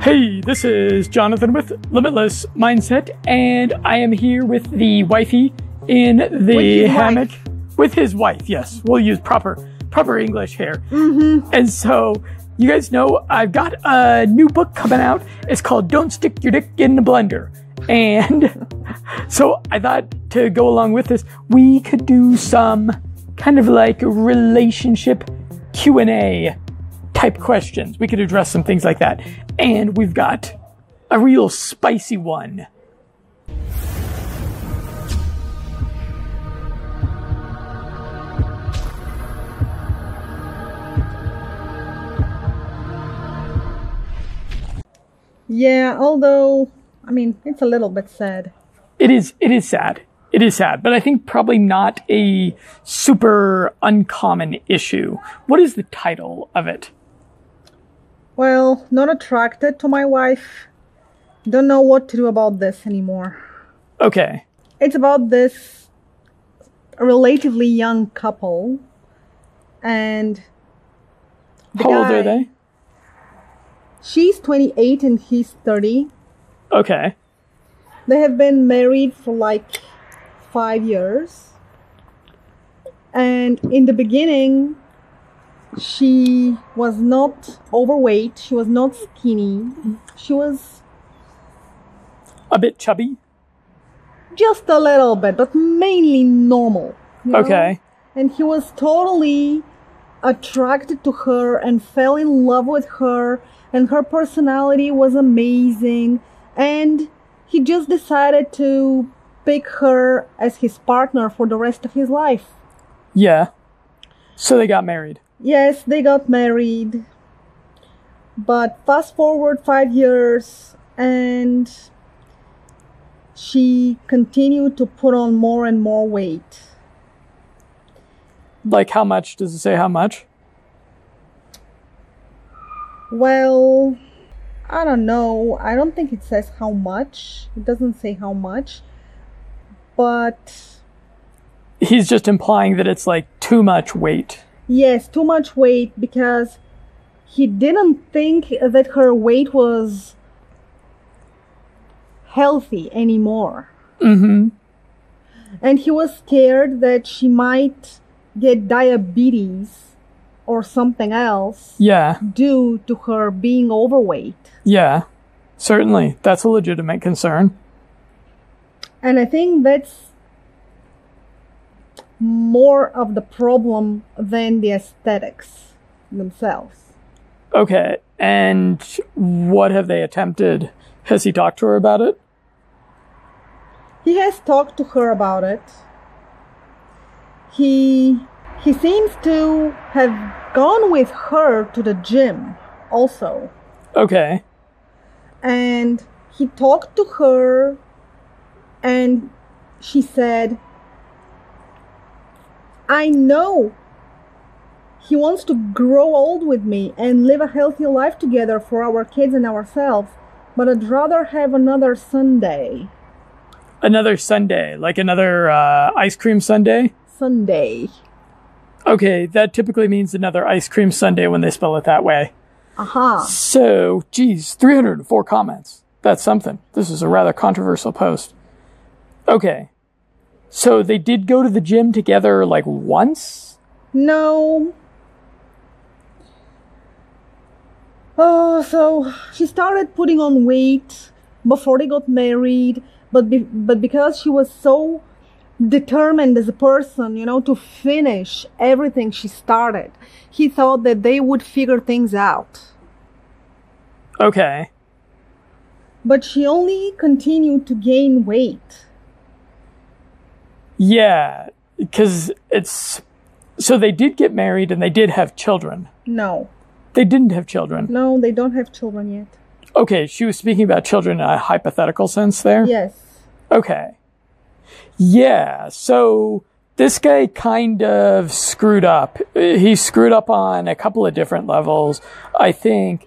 Hey, this is Jonathan with Limitless Mindset, and I am here with the wifey in the hammock wife. with his wife. Yes, we'll use proper proper English here. Mm-hmm. And so, you guys know I've got a new book coming out. It's called "Don't Stick Your Dick in the Blender," and so I thought to go along with this, we could do some kind of like relationship Q and A type questions. We could address some things like that. And we've got a real spicy one. Yeah, although, I mean, it's a little bit sad. It is it is sad. It is sad, but I think probably not a super uncommon issue. What is the title of it? Well, not attracted to my wife. Don't know what to do about this anymore. Okay. It's about this relatively young couple and How old are they? she's 28 and he's 30. Okay. They have been married for like five years. And in the beginning, she was not overweight, she was not skinny, she was A bit chubby. just a little bit, but mainly normal. you know? Okay. And he was totally attracted to her and fell in love with her, and her personality was amazing. And he just decided to pick her as his partner for the rest of his life. Yeah. So they got married. Yes, they got married. But fast forward five years, and she continued to put on more and more weight. Like how much? Does it say how much? Well, I don't know. I don't think it says how much. It doesn't say how much. But He's just implying that it's like too much weight. Yes, too much weight because he didn't think that her weight was healthy anymore. Mm-hmm. And he was scared that she might get diabetes or something else Yeah. due to her being overweight. Yeah. Certainly. That's a legitimate concern. And I think that's more of the problem than the aesthetics themselves. Okay. And what have they attempted? Has he talked to her about it? He has talked to her about it. He he seems to have gone with her to the gym also. Okay. And he talked to her and she said I know he wants to grow old with me and live a healthy life together for our kids and ourselves, but I'd rather have another Sunday. Another Sunday, like another uh, ice cream sundae? Sunday. Okay, that typically means another ice cream sundae when they spell it that way. Aha. So, geez, 304 comments. That's something. This is a rather controversial post. Okay. So they did go to the gym together like once? No. Oh, so she started putting on weight before they got married, but be- but because she was so determined as a person, you know, to finish everything she started, he thought that they would figure things out. Okay. But she only continued to gain weight. Yeah, because it's. So they did get married and they did have children. No, They didn't have children. no, they don't have children yet. Okay, she was speaking about children in a hypothetical sense there? Yes. Okay. Yeah, so this guy kind of screwed up. He screwed up on a couple of different levels, I think,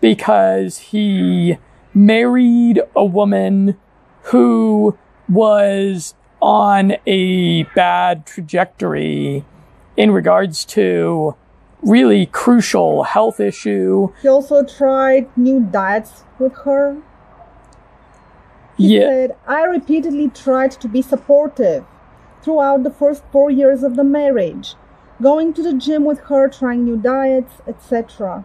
because he married a woman who was on a bad trajectory in regards to really crucial health issue. He also tried new diets with her. He Yeah. said, I repeatedly tried to be supportive throughout the first four years of the marriage, going to the gym with her, trying new diets, etc.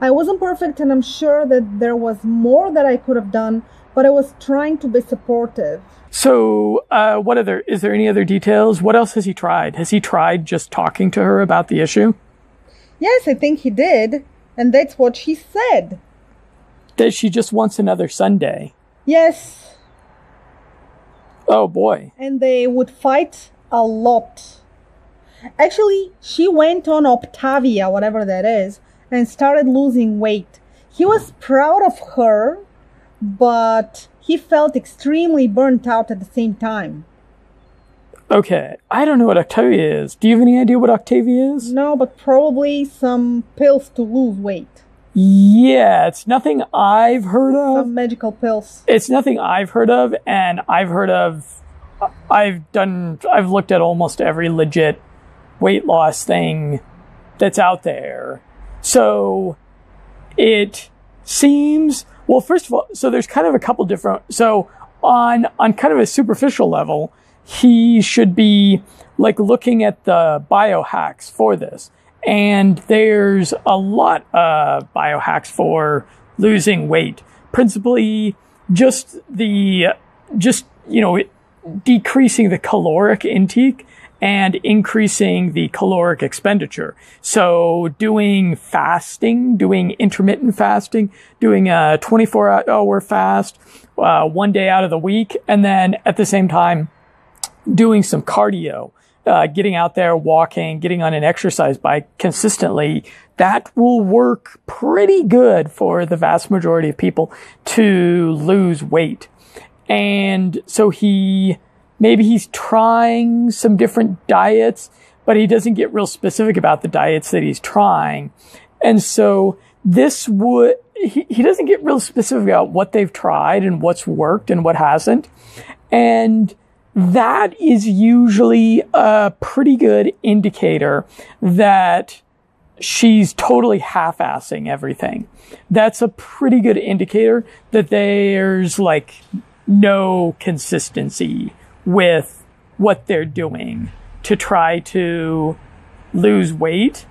I wasn't perfect, and I'm sure that there was more that I could have done, but I was trying to be supportive. So, uh, what other, is there any other details? What else has he tried? Has he tried just talking to her about the issue? Yes, I think he did, and that's what she said. That she just wants another Sunday. Yes, Oh boy. and they would fight a lot. Actually, she went on Octavia, whatever that is, and started losing weight. He was proud of her, but he felt extremely burnt out at the same time. Okay. I don't know what Octavia is. Do you have any idea what Octavia is? No, but probably some pills to lose weight. Yeah, it's nothing I've heard of. Some magical pills. it's nothing I've heard of, and I've heard of. I've done. I've looked at almost every legit weight loss thing that's out there. So it seems well. First of all, so there's kind of a couple different. So on on kind of a superficial level, he should be like looking at the biohacks for this. And there's a lot of biohacks for losing weight. Principally just the just you know decreasing the caloric intake and increasing the caloric expenditure. So doing fasting, doing intermittent fasting, doing a 24 hour fast, uh, one day out of the week, and then at the same time doing some cardio, uh, getting out there, walking, getting on an exercise bike consistently, that will work pretty good for the vast majority of people to lose weight. And so he, maybe he's trying some different diets, but he doesn't get real specific about the diets that he's trying. And so this would, he, he doesn't get real specific about what they've tried and what's worked and what hasn't. And that is usually a pretty good indicator that she's totally half-assing everything. That's a pretty good indicator that there's like no consistency with what they're doing to try to lose weight.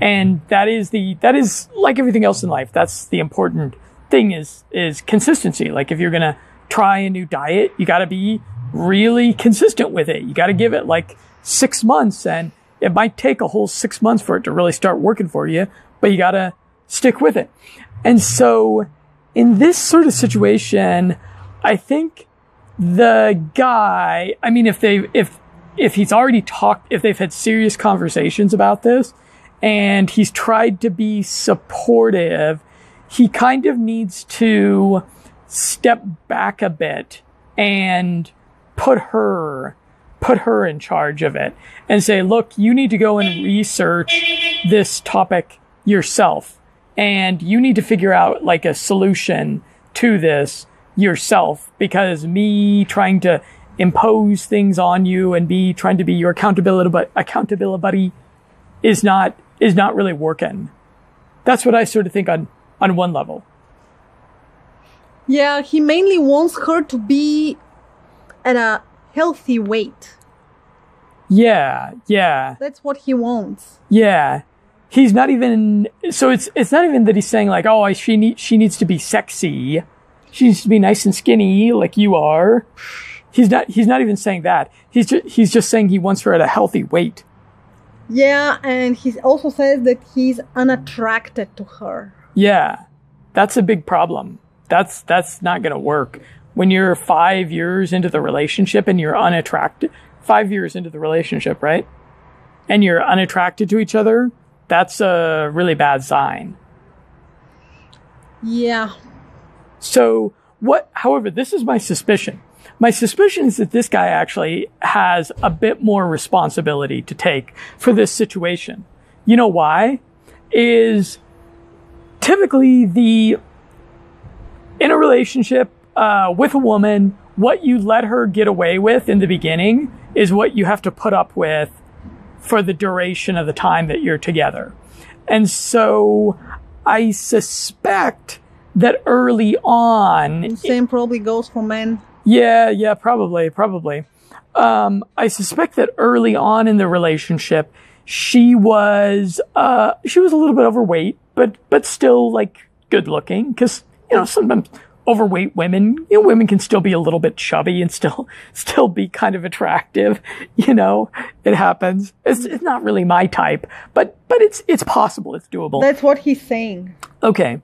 And that is the, that is like everything else in life. That's the important thing is, is consistency. Like if you're going to try a new diet, you got to be really consistent with it. You got to give it like six months and it might take a whole six months for it to really start working for you, but you got to stick with it. And so in this sort of situation, I think the guy, I mean, if they, if, if he's already talked, if they've had serious conversations about this and he's tried to be supportive, he kind of needs to step back a bit and put her put her in charge of it and say look you need to go and research this topic yourself and you need to figure out like a solution to this yourself because me trying to impose things on you and be trying to be your accountability but accountability buddy is not is not really working that's what i sort of think on on one level Yeah, he mainly wants her to be at a healthy weight. yeah yeah That's what he wants. Yeah. He's not even so it's it's not even that he's saying like, "Oh, I- she need, she needs to be sexy. She needs to be nice and skinny like you are." He's not he's not even saying that. He's just, he's just saying he wants her at a healthy weight. Yeah, and he also says that he's unattracted to her. Yeah. That's a big problem. That's that's not going to work. When you're 5 years into the relationship and you're unattracted 5 years into the relationship, right? And you're unattracted to each other, that's a really bad sign. Yeah. So what, however, this is my suspicion. My suspicion is that this guy actually has a bit more responsibility to take for this situation. You know why? Is typically the, in a relationship, uh, with a woman, what you let her get away with in the beginning is what you have to put up with for the duration of the time that you're together. And so I suspect that early on, Same probably goes for men. yeah, yeah, probably, probably. Um, I suspect that early on in the relationship, she was, uh, she was a little bit overweight, but, but still like good looking. Cause, you know, sometimes overweight women, you know, women can still be a little bit chubby and still, still be kind of attractive. You know, it happens. It's, it's not really my type, but, but it's, it's possible. It's doable. That's what he's saying. Okay.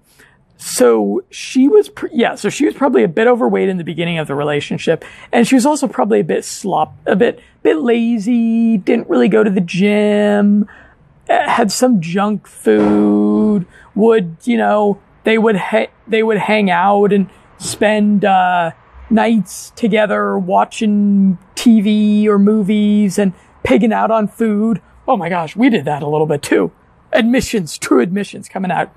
So she was, yeah, so she was probably a bit overweight in the beginning of the relationship. And she was also probably a bit slop, a bit, bit lazy, didn't really go to the gym, uh, had some junk food, would, you know, they would, ha- they would hang out and spend, uh, nights together watching TV or movies and pigging out on food. Oh my gosh, we did that a little bit too. Admissions, true admissions coming out.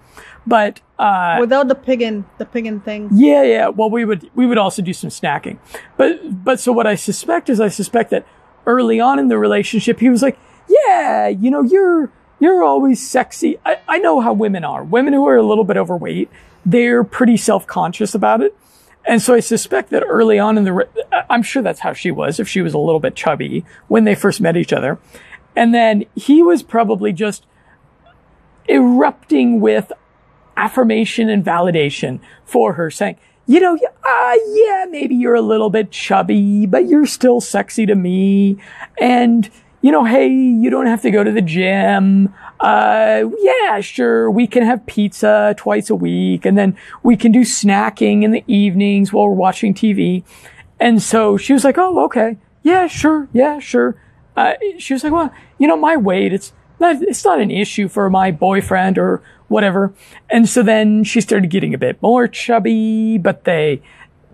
But, uh, Without the piggin, the piggin thing. yeah, yeah. Well, we would we would also do some snacking, but but so what I suspect is I suspect that early on in the relationship he was like, yeah, you know, you're you're always sexy. I, I know how women are. Women who are a little bit overweight, they're pretty self conscious about it, and so I suspect that early on in the, re- I'm sure that's how she was if she was a little bit chubby when they first met each other, and then he was probably just erupting with affirmation and validation for her, saying, you know, uh, yeah, maybe you're a little bit chubby, but you're still sexy to me. And, you know, hey, you don't have to go to the gym. Uh, yeah, sure, we can have pizza twice a week and then we can do snacking in the evenings while we're watching TV. And so she was like, oh, okay. Yeah, sure. Yeah, sure. Uh, she was like, well, you know, my weight, it's it's not an issue for my boyfriend or whatever. And so then she started getting a bit more chubby, but they,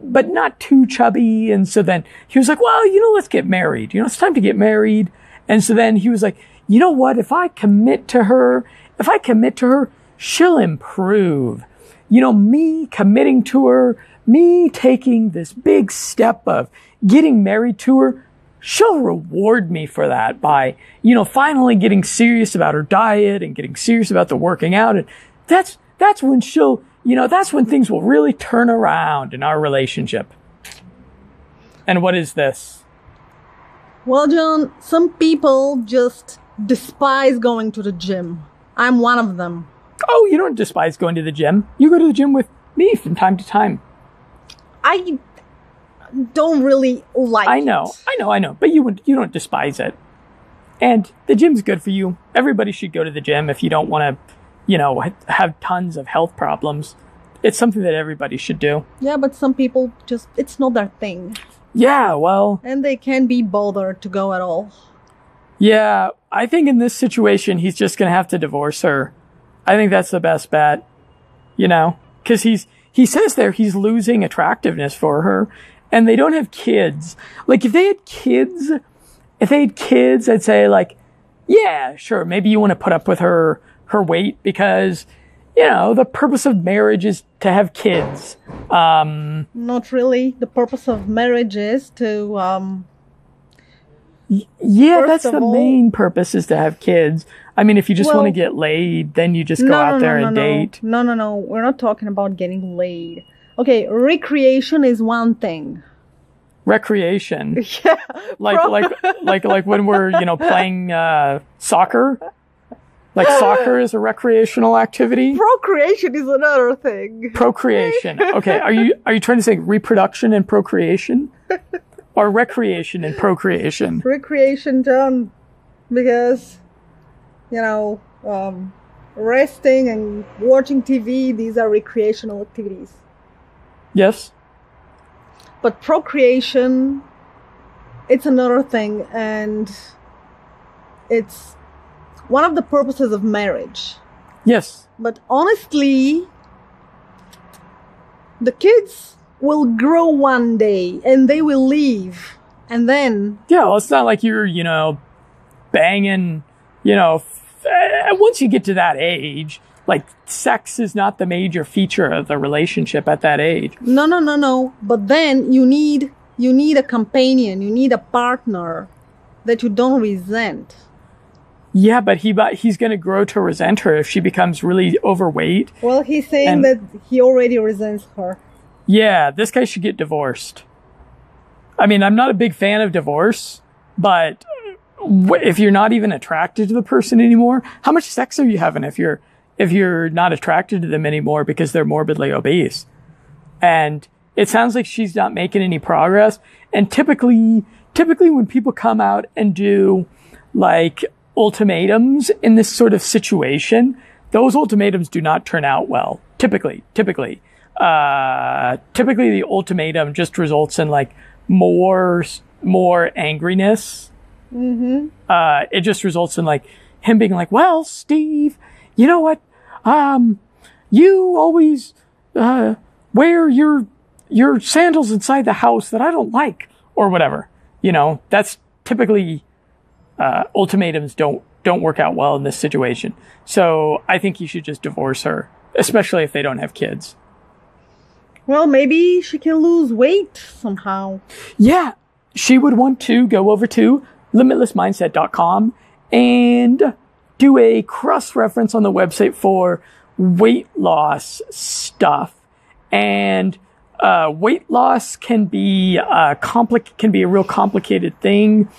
but not too chubby. And so then he was like, well, you know, let's get married. You know, it's time to get married. And so then he was like, you know what? If I commit to her, if I commit to her, she'll improve. You know, me committing to her, me taking this big step of getting married to her, she'll reward me for that by, you know, finally getting serious about her diet and getting serious about the working out. And that's, that's when she'll, you know, that's when things will really turn around in our relationship. And what is this? Well, John, some people just despise going to the gym. I'm one of them. Oh, you don't despise going to the gym. You go to the gym with me from time to time. I don't really like I know, it. I know, I know, but you would, you don't despise it. And the gym's good for you. Everybody should go to the gym if you don't want to, you know, have tons of health problems. It's something that everybody should do. Yeah, but some people just, it's not their thing. Yeah, well, And they can't be bothered to go at all. yeah, I think in this situation, he's just going to have to divorce her. I think that's the best bet, you know, cause he's, he says there he's losing attractiveness for her and they don't have kids. Like if they had kids, if they had kids, I'd say like, yeah, sure, maybe you want to put up with her, her weight because, you know, the purpose of marriage is to have kids. Um, Not really. The purpose of marriage is to, um, yeah, that's the all- main purpose is to have kids. I mean, if you just want to get laid, then you just go no, out there no, and no, date. No, no, no. We're not talking about getting laid. Okay, recreation is one thing. Recreation. Yeah. like like like like when we're you know playing uh, soccer. Like soccer is a recreational activity. Procreation is another thing. Procreation. Okay, are you are you trying to say reproduction and procreation, or recreation and procreation? Recreation done because, you know, um, resting and watching TV, these are recreational activities. Yes. But procreation, it's another thing, and it's one of the purposes of marriage. Yes. But honestly, the kids will grow one day and they will leave. And then, Yeah. Well, it's not like you're you know banging. You know, f- uh, once you get to that age, like sex is not the major feature of the relationship at that age. no, no, no, no. But then you need, you need a companion, you need a partner that you don't resent. Yeah, but he but he's going to grow to resent her if she becomes really overweight. Well, he's saying that he already resents her. Yeah, this guy should get divorced. I mean, I'm not a big fan of divorce, but uh, if you're not even attracted to the person anymore, how much sex are you having if you're if you're not attracted to them anymore because they're morbidly obese? And it sounds like she's not making any progress. And typically, typically when people come out and do like ultimatums in this sort of situation, those ultimatums do not turn out well. Typically, typically, uh, typically the ultimatum just results in like more, more angriness. Mm-hmm. Uh, it just results in like him being like, well, Steve, you know what? Um, you always, uh, wear your, your sandals inside the house that I don't like or whatever. You know, that's typically, uh, ultimatums don't, don't work out well in this situation. So I think you should just divorce her, especially if they don't have kids. Well, maybe she can lose weight somehow. Yeah, she would want to go over to limitlessmindset.com and do a cross reference on the website for weight loss stuff. And uh, weight loss can be uh, complic- can be a real complicated thing,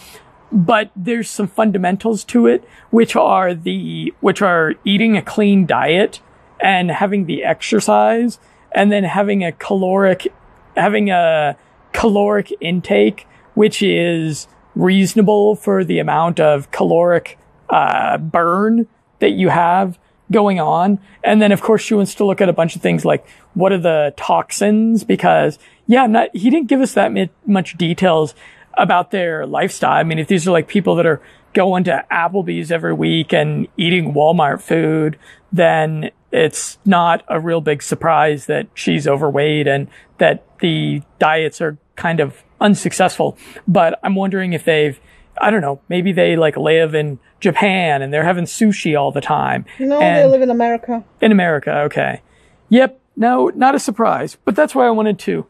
but there's some fundamentals to it, which are the which are eating a clean diet and having the exercise, and then having a caloric having a caloric intake, which is reasonable for the amount of caloric uh, burn that you have going on. And then, of course, she wants to look at a bunch of things like what are the toxins? Because, yeah, not, he didn't give us that much details about their lifestyle. I mean, if these are like people that are going to Applebee's every week and eating Walmart food, then it's not a real big surprise that she's overweight and that the diets are kind of unsuccessful. But I'm wondering if they've, I don't know, maybe they like live in Japan and they're having sushi all the time. No, they live in America. in America, okay. Yep, no, not a surprise. But that's why I wanted to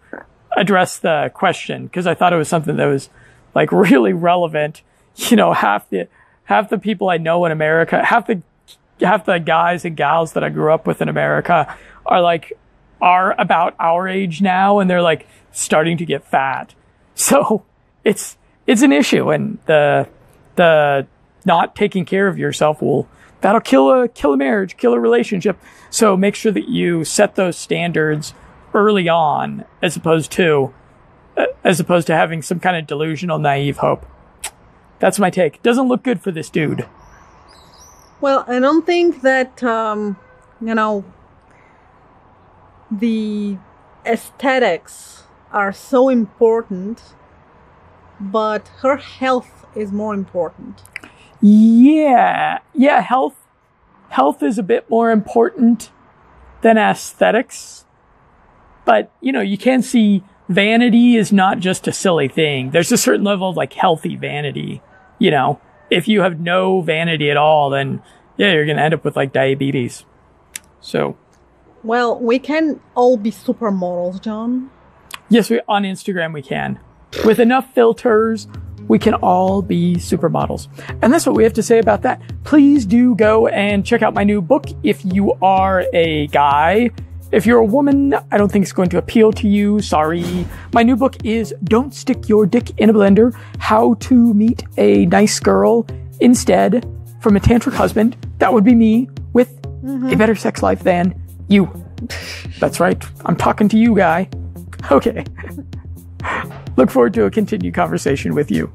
address the question because I thought it was something that was like really relevant. You know, half the half the people I know in America, half the half the guys and gals that I grew up with in America are like are about our age now and they're like starting to get fat. So it's it's an issue and the the not taking care of yourself will that'll kill a kill a marriage, kill a relationship. So make sure that you set those standards early on as opposed to uh, as opposed to having some kind of delusional naive hope. That's my take. Doesn't look good for this dude. Well, I don't think that um, you know the aesthetics are so important, but her health is more important. Yeah. Yeah, health health is a bit more important than aesthetics. But, you know, you can see vanity is not just a silly thing. There's a certain level of like healthy vanity, you know. If you have no vanity at all, then yeah, you're going to end up with like diabetes. So, Well, we can all be supermodels, John. yes, we on Instagram we can. With enough filters, we can all be supermodels. And that's what we have to say about that. Please do go and check out my new book if you are a guy. If you're a woman, I don't think it's going to appeal to you. Sorry. My new book is Don't Stick Your Dick in a Blender How to Meet a Nice Girl Instead from a Tantric Husband. That would be me with mm-hmm. a better sex life than you. That's right. I'm talking to you, guy. Okay. Look forward to a continued conversation with you.